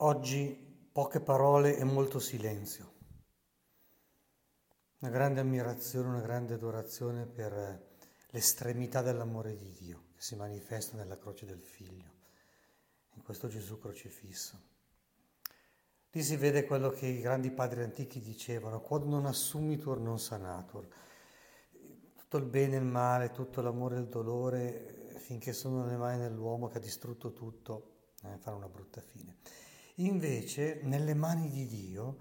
Oggi poche parole e molto silenzio. Una grande ammirazione, una grande adorazione per l'estremità dell'amore di Dio che si manifesta nella croce del Figlio, in questo Gesù crocifisso. Lì si vede quello che i grandi padri antichi dicevano, quod non assumitur non sanatur. Tutto il bene e il male, tutto l'amore e il dolore, finché sono nelle mani dell'uomo che ha distrutto tutto, eh, fanno una brutta fine. Invece, nelle mani di Dio,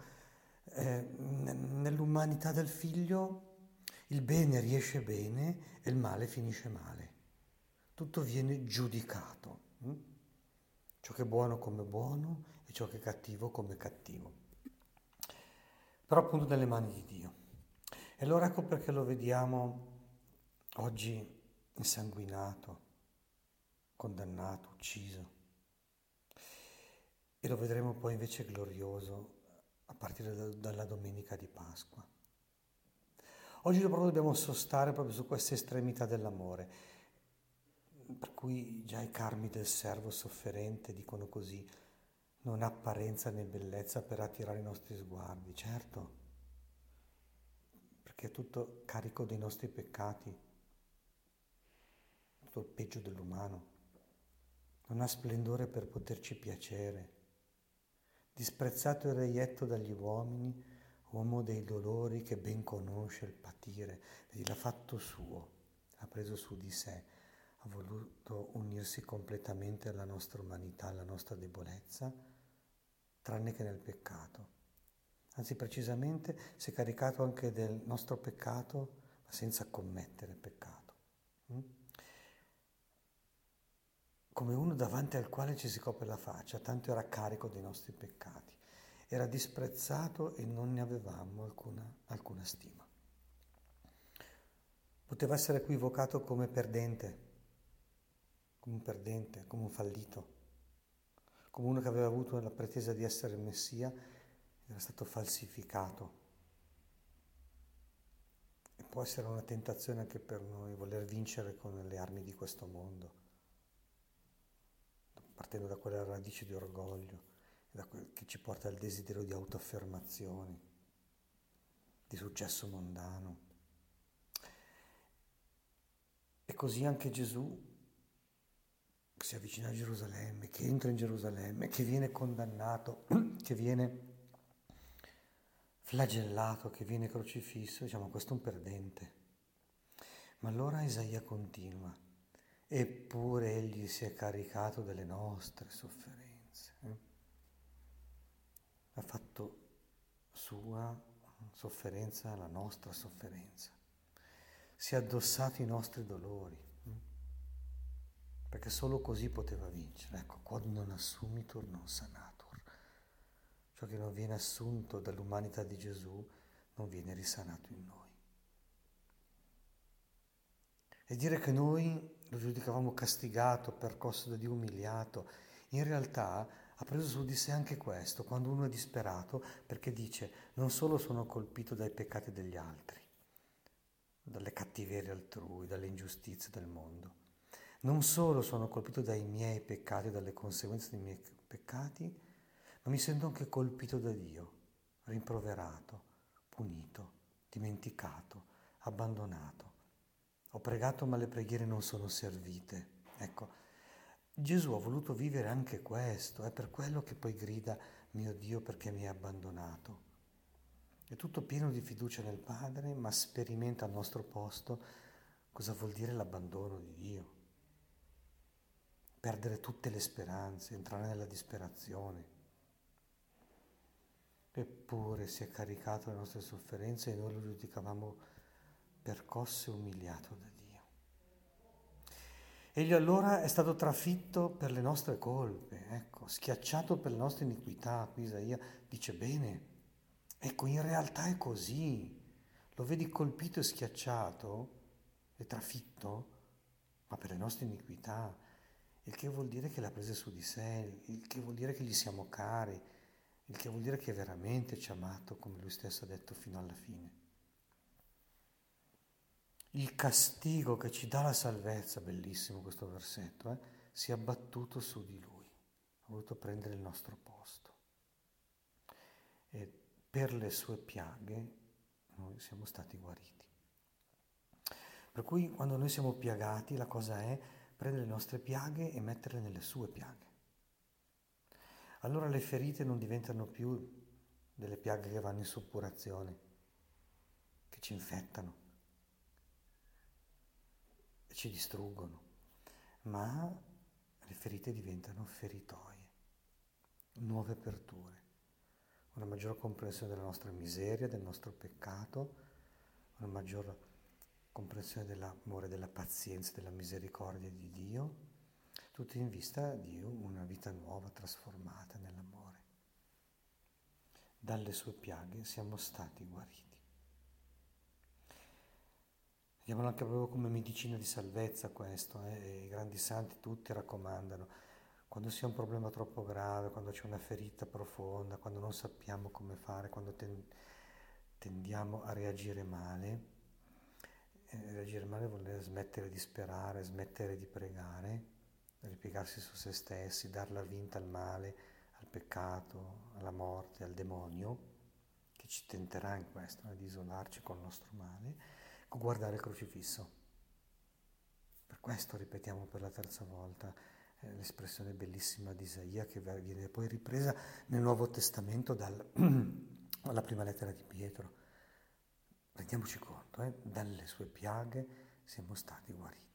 eh, nell'umanità del figlio, il bene riesce bene e il male finisce male. Tutto viene giudicato. Hm? Ciò che è buono come buono e ciò che è cattivo come cattivo. Però appunto nelle mani di Dio. E allora ecco perché lo vediamo oggi insanguinato, condannato, ucciso e lo vedremo poi invece glorioso a partire da, dalla domenica di Pasqua. Oggi proprio dobbiamo sostare proprio su questa estremità dell'amore, per cui già i carmi del servo sofferente dicono così, non apparenza né bellezza per attirare i nostri sguardi, certo, perché è tutto carico dei nostri peccati, tutto il peggio dell'umano, non ha splendore per poterci piacere disprezzato e reietto dagli uomini, uomo dei dolori che ben conosce il patire, l'ha fatto suo, ha preso su di sé, ha voluto unirsi completamente alla nostra umanità, alla nostra debolezza, tranne che nel peccato. Anzi, precisamente si è caricato anche del nostro peccato, ma senza commettere peccato. Mm? Come uno davanti al quale ci si copre la faccia, tanto era carico dei nostri peccati. Era disprezzato e non ne avevamo alcuna, alcuna stima. Poteva essere equivocato come perdente, come un perdente, come un fallito, come uno che aveva avuto la pretesa di essere il Messia era stato falsificato. E può essere una tentazione anche per noi voler vincere con le armi di questo mondo partendo da quella radice di orgoglio che ci porta al desiderio di autoaffermazione, di successo mondano. E così anche Gesù che si avvicina a Gerusalemme, che entra in Gerusalemme, che viene condannato, che viene flagellato, che viene crocifisso, diciamo questo è un perdente. Ma allora Isaia continua eppure egli si è caricato delle nostre sofferenze. Eh? Ha fatto sua sofferenza la nostra sofferenza. Si è addossato i nostri dolori, eh? perché solo così poteva vincere. Ecco, quando non assumitur non sanatur. Ciò che non viene assunto dall'umanità di Gesù non viene risanato in noi. E dire che noi lo giudicavamo castigato, percosso da Dio, umiliato. In realtà ha preso su di sé anche questo, quando uno è disperato, perché dice non solo sono colpito dai peccati degli altri, dalle cattiverie altrui, dalle ingiustizie del mondo, non solo sono colpito dai miei peccati, dalle conseguenze dei miei peccati, ma mi sento anche colpito da Dio, rimproverato, punito, dimenticato, abbandonato. Ho pregato ma le preghiere non sono servite. Ecco, Gesù ha voluto vivere anche questo, è per quello che poi grida mio Dio perché mi hai abbandonato. È tutto pieno di fiducia nel Padre, ma sperimenta al nostro posto cosa vuol dire l'abbandono di Dio. Perdere tutte le speranze, entrare nella disperazione. Eppure si è caricato le nostre sofferenze e noi lo giudicavamo percosso e umiliato da Dio. Egli allora è stato trafitto per le nostre colpe, ecco, schiacciato per le nostre iniquità. Qui Isaia dice bene, ecco, in realtà è così. Lo vedi colpito e schiacciato e trafitto, ma per le nostre iniquità, il che vuol dire che l'ha presa su di sé, il che vuol dire che gli siamo cari, il che vuol dire che veramente ci ha amato, come lui stesso ha detto fino alla fine il castigo che ci dà la salvezza, bellissimo questo versetto, eh, si è abbattuto su di lui. ha voluto prendere il nostro posto. E per le sue piaghe noi siamo stati guariti. Per cui quando noi siamo piagati la cosa è prendere le nostre piaghe e metterle nelle sue piaghe. Allora le ferite non diventano più delle piaghe che vanno in suppurazione, che ci infettano ci distruggono, ma le ferite diventano feritoie, nuove aperture, una maggiore comprensione della nostra miseria, del nostro peccato, una maggiore comprensione dell'amore, della pazienza, della misericordia di Dio, tutto in vista di una vita nuova, trasformata nell'amore. Dalle sue piaghe siamo stati guariti. Vediamolo anche proprio come medicina di salvezza questo, eh? i grandi santi tutti raccomandano, quando si ha un problema troppo grave, quando c'è una ferita profonda, quando non sappiamo come fare, quando tendiamo a reagire male, eh, reagire male vuol dire smettere di sperare, smettere di pregare, ripiegarsi su se stessi, darla vinta al male, al peccato, alla morte, al demonio, che ci tenterà in questo, eh, di isolarci col nostro male guardare il crocifisso. Per questo ripetiamo per la terza volta eh, l'espressione bellissima di Isaia che viene poi ripresa nel Nuovo Testamento dal, dalla prima lettera di Pietro. Rendiamoci conto, eh, dalle sue piaghe siamo stati guariti.